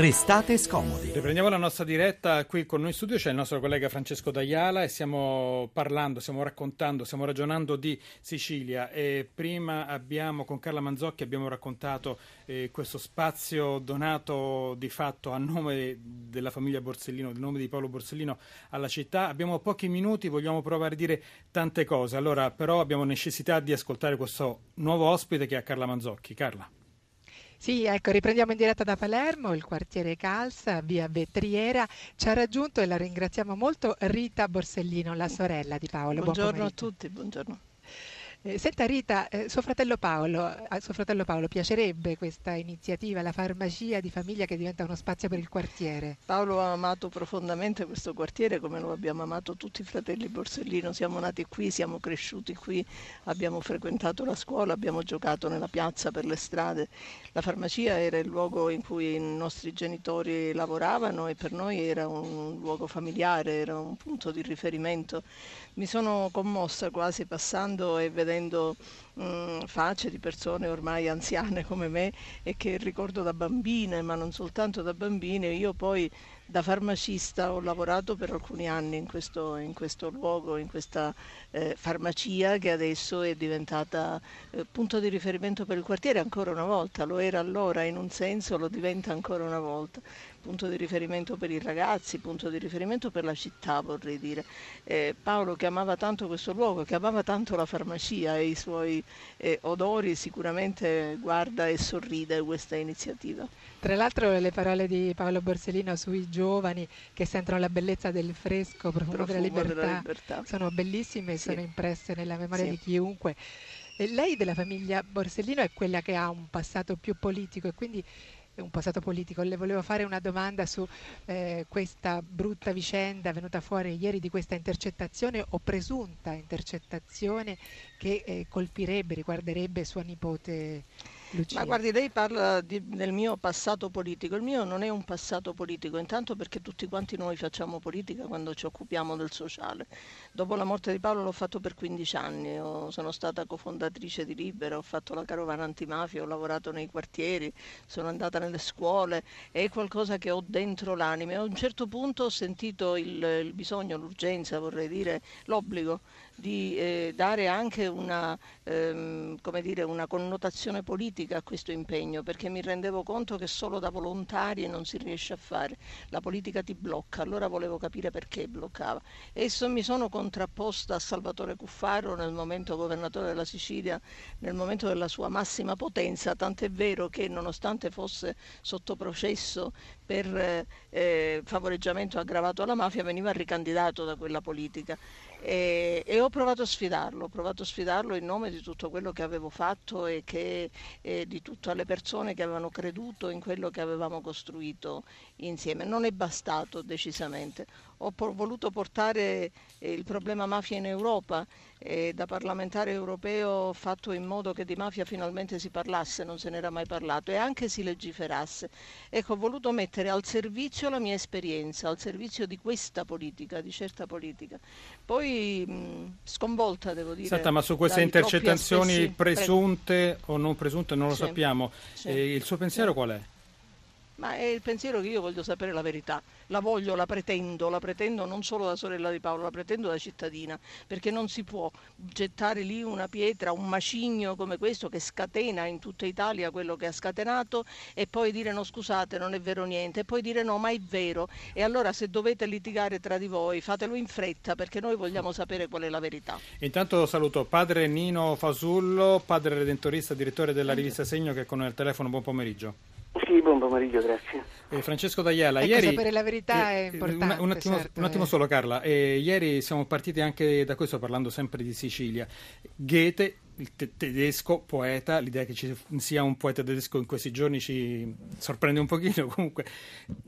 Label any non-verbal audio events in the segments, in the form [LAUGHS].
Restate scomodi. Riprendiamo la nostra diretta. Qui con noi in studio c'è il nostro collega Francesco D'Aiala e stiamo parlando, stiamo raccontando, stiamo ragionando di Sicilia. E prima abbiamo con Carla Manzocchi abbiamo raccontato eh, questo spazio donato di fatto a nome della famiglia Borsellino, del nome di Paolo Borsellino alla città. Abbiamo pochi minuti, vogliamo provare a dire tante cose. Allora, però abbiamo necessità di ascoltare questo nuovo ospite che è Carla Manzocchi. Carla. Sì, ecco, riprendiamo in diretta da Palermo, il quartiere Calza, via Vetriera. Ci ha raggiunto e la ringraziamo molto Rita Borsellino, la sorella di Paolo. Buongiorno Buon a tutti, buongiorno. Eh, senta Rita, eh, suo, fratello Paolo, a suo fratello Paolo piacerebbe questa iniziativa, la farmacia di famiglia che diventa uno spazio per il quartiere? Paolo ha amato profondamente questo quartiere come lo abbiamo amato tutti i fratelli Borsellino, siamo nati qui, siamo cresciuti qui, abbiamo frequentato la scuola, abbiamo giocato nella piazza per le strade. La farmacia era il luogo in cui i nostri genitori lavoravano e per noi era un luogo familiare, era un punto di riferimento. Mi sono commossa quasi passando e vedendo vedendo mh, mm, facce di persone ormai anziane come me e che ricordo da bambine, ma non soltanto da bambine, io poi da farmacista ho lavorato per alcuni anni in questo, in questo luogo, in questa eh, farmacia che adesso è diventata eh, punto di riferimento per il quartiere ancora una volta, lo era allora in un senso, lo diventa ancora una volta punto di riferimento per i ragazzi, punto di riferimento per la città vorrei dire. Eh, Paolo che amava tanto questo luogo, che amava tanto la farmacia e i suoi eh, odori, sicuramente guarda e sorride questa iniziativa. Tra l'altro le parole di Paolo Borsellino sui giovani che sentono la bellezza del fresco, profumo, profumo della, libertà, della, libertà, sono bellissime e sì. sono impresse nella memoria sì. di chiunque. E lei della famiglia Borsellino è quella che ha un passato più politico e quindi un passato politico. Le volevo fare una domanda su eh, questa brutta vicenda venuta fuori ieri di questa intercettazione o presunta intercettazione che eh, colpirebbe, riguarderebbe sua nipote Lucia. Ma guardi, lei parla di, del mio passato politico. Il mio non è un passato politico, intanto perché tutti quanti noi facciamo politica quando ci occupiamo del sociale. Dopo la morte di Paolo l'ho fatto per 15 anni, ho, sono stata cofondatrice di Libera, ho fatto la carovana antimafia, ho lavorato nei quartieri, sono andata nelle scuole, è qualcosa che ho dentro l'anima. A un certo punto ho sentito il, il bisogno, l'urgenza, vorrei dire, l'obbligo di eh, dare anche una, ehm, dire, una, connotazione politica a questo impegno, perché mi rendevo conto che solo da volontari non si riesce a fare, la politica ti blocca, allora volevo capire perché bloccava. E so, mi sono contrapposta a Salvatore Cuffaro nel momento governatore della Sicilia, nel momento della sua massima potenza, tant'è vero che nonostante fosse sotto processo per eh, favoreggiamento aggravato alla mafia, veniva ricandidato da quella politica. E, e, ho provato a sfidarlo, ho provato a sfidarlo in nome di tutto quello che avevo fatto e, che, e di tutte le persone che avevano creduto in quello che avevamo costruito insieme. Non è bastato decisamente. Ho voluto portare eh, il problema mafia in Europa e da parlamentare europeo ho fatto in modo che di mafia finalmente si parlasse, non se n'era mai parlato e anche si legiferasse. Ecco, ho voluto mettere al servizio la mia esperienza, al servizio di questa politica, di certa politica. Poi mh, sconvolta, devo dire. Senta, ma su queste intercettazioni presunte Prego. o non presunte non lo sì. sappiamo. Sì. Eh, il suo pensiero qual è? Ma è il pensiero che io voglio sapere la verità, la voglio, la pretendo, la pretendo non solo da sorella di Paolo, la pretendo da cittadina, perché non si può gettare lì una pietra, un macigno come questo che scatena in tutta Italia quello che ha scatenato e poi dire no scusate non è vero niente, e poi dire no ma è vero e allora se dovete litigare tra di voi fatelo in fretta perché noi vogliamo sapere qual è la verità. Intanto saluto padre Nino Fasullo, padre redentorista, direttore della rivista Segno che è con noi al telefono, buon pomeriggio. Sì, buon pomeriggio, grazie. Eh, Francesco D'Aiala, ecco, ieri... sapere la verità eh, è importante. Un, attimo, certo, un attimo eh. solo Carla, eh, ieri siamo partiti anche da questo parlando sempre di Sicilia. Goethe, il te- tedesco, poeta, l'idea che ci sia un poeta tedesco in questi giorni ci sorprende un pochino, [LAUGHS] comunque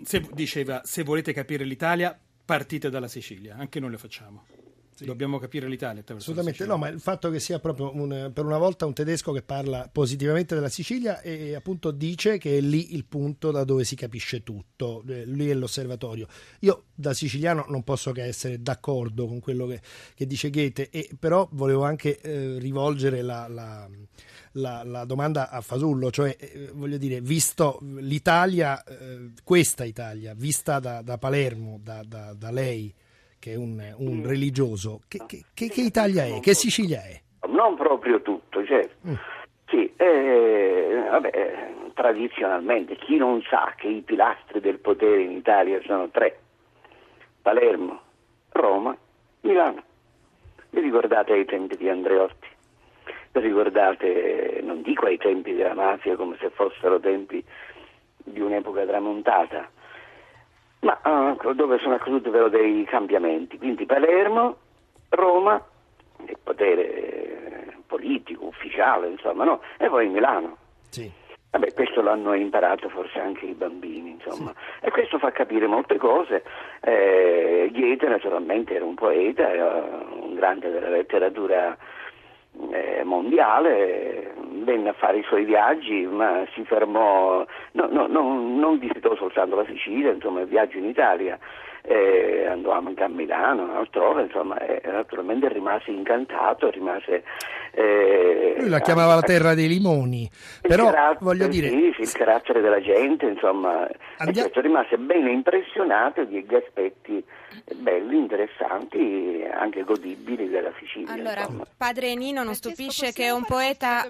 se, diceva se volete capire l'Italia partite dalla Sicilia, anche noi lo facciamo. Sì. Dobbiamo capire l'Italia. Assolutamente no, ma il fatto che sia proprio un, per una volta un tedesco che parla positivamente della Sicilia e appunto dice che è lì il punto da dove si capisce tutto, eh, lì è l'osservatorio. Io da siciliano non posso che essere d'accordo con quello che, che dice Goethe, e, però volevo anche eh, rivolgere la, la, la, la, domanda a Fasullo, cioè eh, voglio dire, visto l'Italia, eh, questa Italia, vista da, da Palermo, da, da, da lei, che è un, un mm. religioso, che, che, che, che, Italia è? Che Sicilia è? Non proprio tutto, certo. Mm. Sì, eh, vabbè, tradizionalmente chi non sa che i pilastri del potere in Italia sono tre, Palermo, Roma, Milano. Vi ricordate ai tempi di Andreotti? Vi ricordate, non dico ai tempi della mafia come se fossero tempi di un'epoca tramontata, ma uh, dove sono accaduti però dei cambiamenti. Quindi Palermo, Roma, il potere eh, politico, ufficiale, insomma, no? e poi Milano. Sì. Vabbè, questo l'hanno imparato forse anche i bambini, insomma, sì. e questo fa capire molte cose. Eh, Goethe naturalmente era un poeta, era un grande della letteratura eh, mondiale, venne a fare i suoi viaggi, ma si fermò, no, no, no, non visitò soltanto la Sicilia, insomma, viaggio in Italia, eh, andò anche a Milano, altrove, insomma, eh, naturalmente rimase incantato, rimase... Eh, Lui la chiamava la terra dei limoni, però voglio dire... Sì, sì, il carattere della gente, insomma, Andiamo... questo rimase ben impressionato di aspetti belli, interessanti, anche godibili della Sicilia. Allora, insomma. padre Nino non stupisce che un poeta...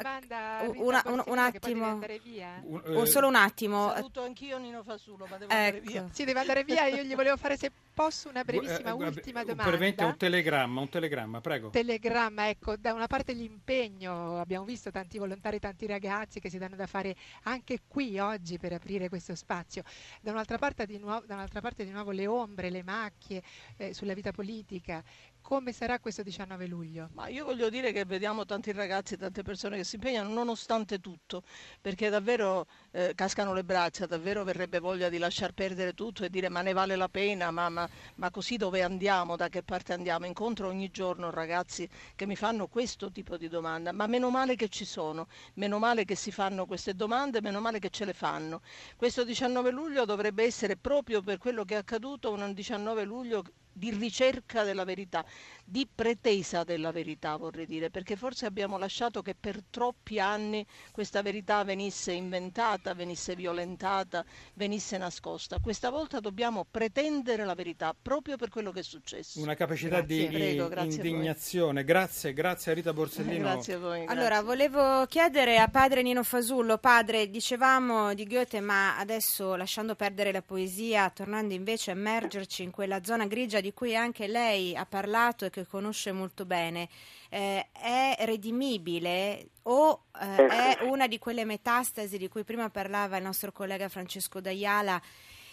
Una, un, un, attimo, un, eh, solo un attimo. Saluto anch'io Nino Fasulo, ma devo ecco. andare via. Sì, deve andare via, io gli volevo fare se posso una brevissima eh, ultima domanda. Brevemente un telegramma, un telegramma, prego. Telegramma, ecco, da una parte l'impegno, abbiamo visto tanti volontari, tanti ragazzi che si danno da fare anche qui oggi per aprire questo spazio. Da un'altra parte di nuovo, un'altra parte di nuovo le ombre, le macchie eh, sulla vita politica. Come sarà questo 19 luglio? Ma io voglio dire che vediamo tanti ragazzi, tante persone che si impegnano nonostante tutto, perché davvero eh, cascano le braccia, davvero verrebbe voglia di lasciar perdere tutto e dire ma ne vale la pena, ma, ma, ma così dove andiamo, da che parte andiamo? Incontro ogni giorno ragazzi che mi fanno questo tipo di domanda, ma meno male che ci sono, meno male che si fanno queste domande, meno male che ce le fanno. Questo 19 luglio dovrebbe essere proprio per quello che è accaduto un 19 luglio di ricerca della verità, di pretesa della verità vorrei dire, perché forse abbiamo lasciato che per troppi anni questa verità venisse inventata, venisse violentata, venisse nascosta. Questa volta dobbiamo pretendere la verità proprio per quello che è successo. Una capacità grazie. di Prego, grazie indignazione. Grazie, grazie a Rita Borsellino. [LAUGHS] grazie a voi. Grazie. Allora, volevo chiedere a padre Nino Fasullo, padre, dicevamo di Goethe, ma adesso lasciando perdere la poesia, tornando invece a immergerci in quella zona grigia di cui anche lei ha parlato e che conosce molto bene, eh, è redimibile o eh, è una di quelle metastasi di cui prima parlava il nostro collega Francesco D'Aiala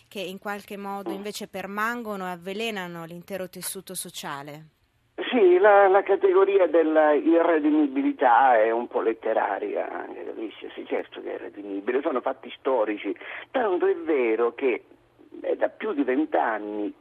che in qualche modo invece permangono e avvelenano l'intero tessuto sociale? Sì, la, la categoria dell'irredimibilità è un po' letteraria, capisci? Sì, certo che è redimibile, sono fatti storici, tanto è vero che è da più di vent'anni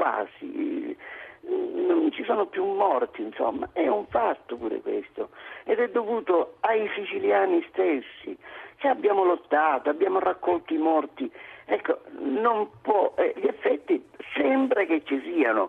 quasi, non ci sono più morti, insomma, è un fatto pure questo. Ed è dovuto ai siciliani stessi, che abbiamo lottato, abbiamo raccolto i morti, ecco, non può, eh, gli effetti sembra che ci siano,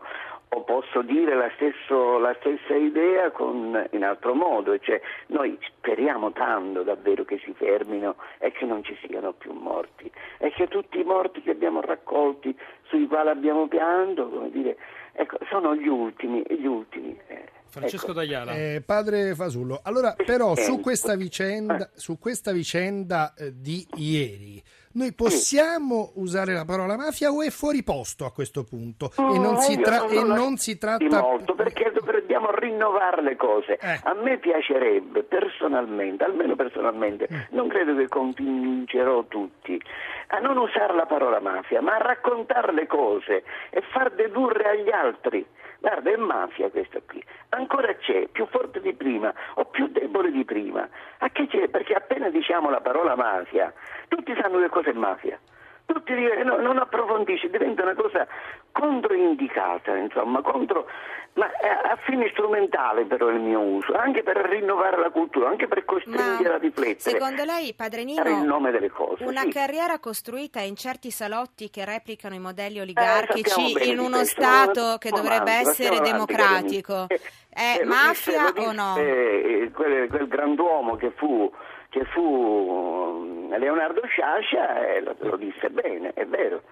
o posso dire la, stesso, la, stessa idea con, in altro modo, cioè noi speriamo tanto davvero che si fermino e che non ci siano più morti e che tutti i morti che abbiamo raccolti, sui quali abbiamo pianto, dire, ecco, sono gli ultimi, gli ultimi. Eh, Francesco ecco. D'Aiala. Eh, padre Fasullo, allora però su questa vicenda, su questa vicenda eh, di ieri, noi possiamo usare la parola mafia o è fuori posto a questo punto? e non si, tra- e non si tratta... Molto, perché dobbiamo rinnovare le cose. Eh. A me piacerebbe personalmente, almeno personalmente, mm. non credo che convincerò tutti, a non usare la parola mafia, ma a raccontare le cose e far dedurre agli altri Guarda, è mafia questa qui. Ancora c'è, più forte di prima o più debole di prima. A che c'è? Perché appena diciamo la parola mafia, tutti sanno che cosa è mafia. Tutti non approfondisci, diventa una cosa controindicata, insomma, contro, ma a fini strumentali però il mio uso, anche per rinnovare la cultura, anche per costringere ma a riflettere. Secondo lei, Padre Nino, il nome delle cose, una sì. carriera costruita in certi salotti che replicano i modelli eh, oligarchici eh, in uno Stato che dovrebbe essere democratico, eh, è eh, mafia disse, o no? Eh, quel, quel grand'uomo che fu che fu Leonardo Sciascia e lo, lo, disse bene, è vero.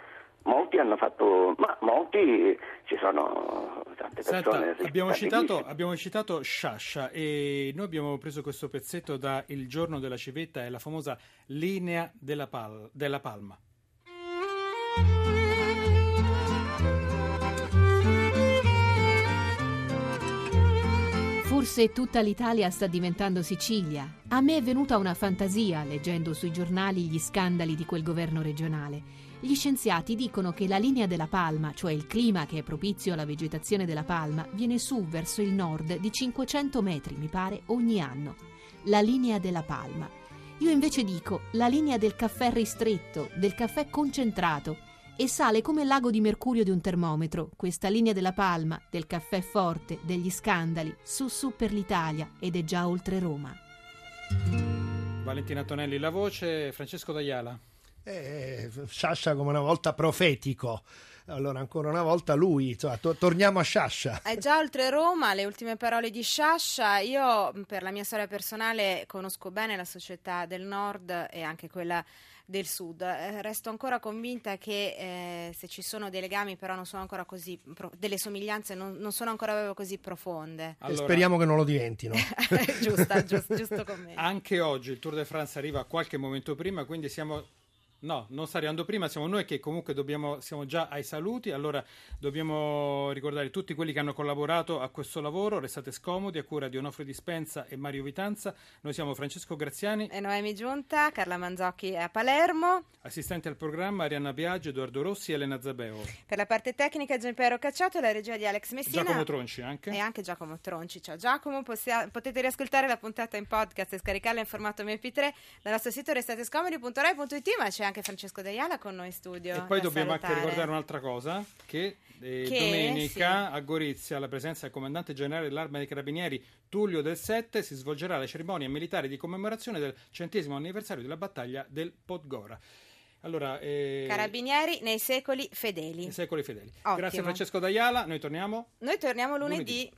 Molti hanno fatto, ma molti ci sono tante persone. Senta, abbiamo, citato, abbiamo citato Sciascia e noi abbiamo preso questo pezzetto da Il giorno della civetta e la famosa linea della, pal- della palma. Forse tutta l'Italia sta diventando Sicilia. A me è venuta una fantasia leggendo sui giornali gli scandali di quel governo regionale. Gli scienziati dicono che la linea della palma, cioè il clima che è propizio alla vegetazione della palma, viene su verso il nord di 500 metri, mi pare, ogni anno. La linea della palma. Io invece dico la linea del caffè ristretto, del caffè concentrato, e sale come il lago di mercurio di un termometro, questa linea della palma, del caffè forte, degli scandali, su su per l'Italia ed è già oltre Roma. Valentina Tonelli la voce, Francesco D'Aiala. Eh, Sciascia come una volta profetico. Allora, ancora una volta lui, insomma, to- torniamo a Sciascia. È già oltre Roma, le ultime parole di Sciascia. Io, per la mia storia personale, conosco bene la società del nord e anche quella del sud. Eh, resto ancora convinta che eh, se ci sono dei legami, però non sono ancora così, pro- delle somiglianze non, non, sono ancora così profonde. Allora, speriamo che non lo diventino. [LAUGHS] giusto, giusto, giusto con Anche oggi il Tour de France arriva qualche momento prima, quindi siamo No, non sta arrivando prima, siamo noi che comunque dobbiamo, siamo già ai saluti, allora dobbiamo ricordare tutti quelli che hanno collaborato a questo lavoro, restate scomodi, a cura di Onofre Dispensa e Mario Vitanza, noi siamo Francesco Graziani e Noemi Giunta, Carla Manzocchi a Palermo, assistente al programma Arianna Biagio, Edoardo Rossi e Elena Zabeo. Per la parte tecnica Gianpiero Cacciato la regia di Alex Messina. Giacomo Tronci anche. E anche Giacomo Tronci, ciao Giacomo, possia- potete riascoltare la puntata in podcast e scaricarla in formato MP3 dal nostro sito restatescomodi.rai.it ma c'è anche Francesco Deiala con noi in studio. E poi dobbiamo salutare. anche ricordare un'altra cosa, che, eh, che domenica sì. a Gorizia, alla presenza del comandante generale dell'Arma dei Carabinieri Tullio del Sette, si svolgerà la cerimonia militare di commemorazione del centesimo anniversario della battaglia del Podgora. Allora, eh... Carabinieri nei secoli fedeli. Nei secoli fedeli. Ottimo. Grazie Francesco D'Aiala, noi torniamo. Noi torniamo lunedì. lunedì.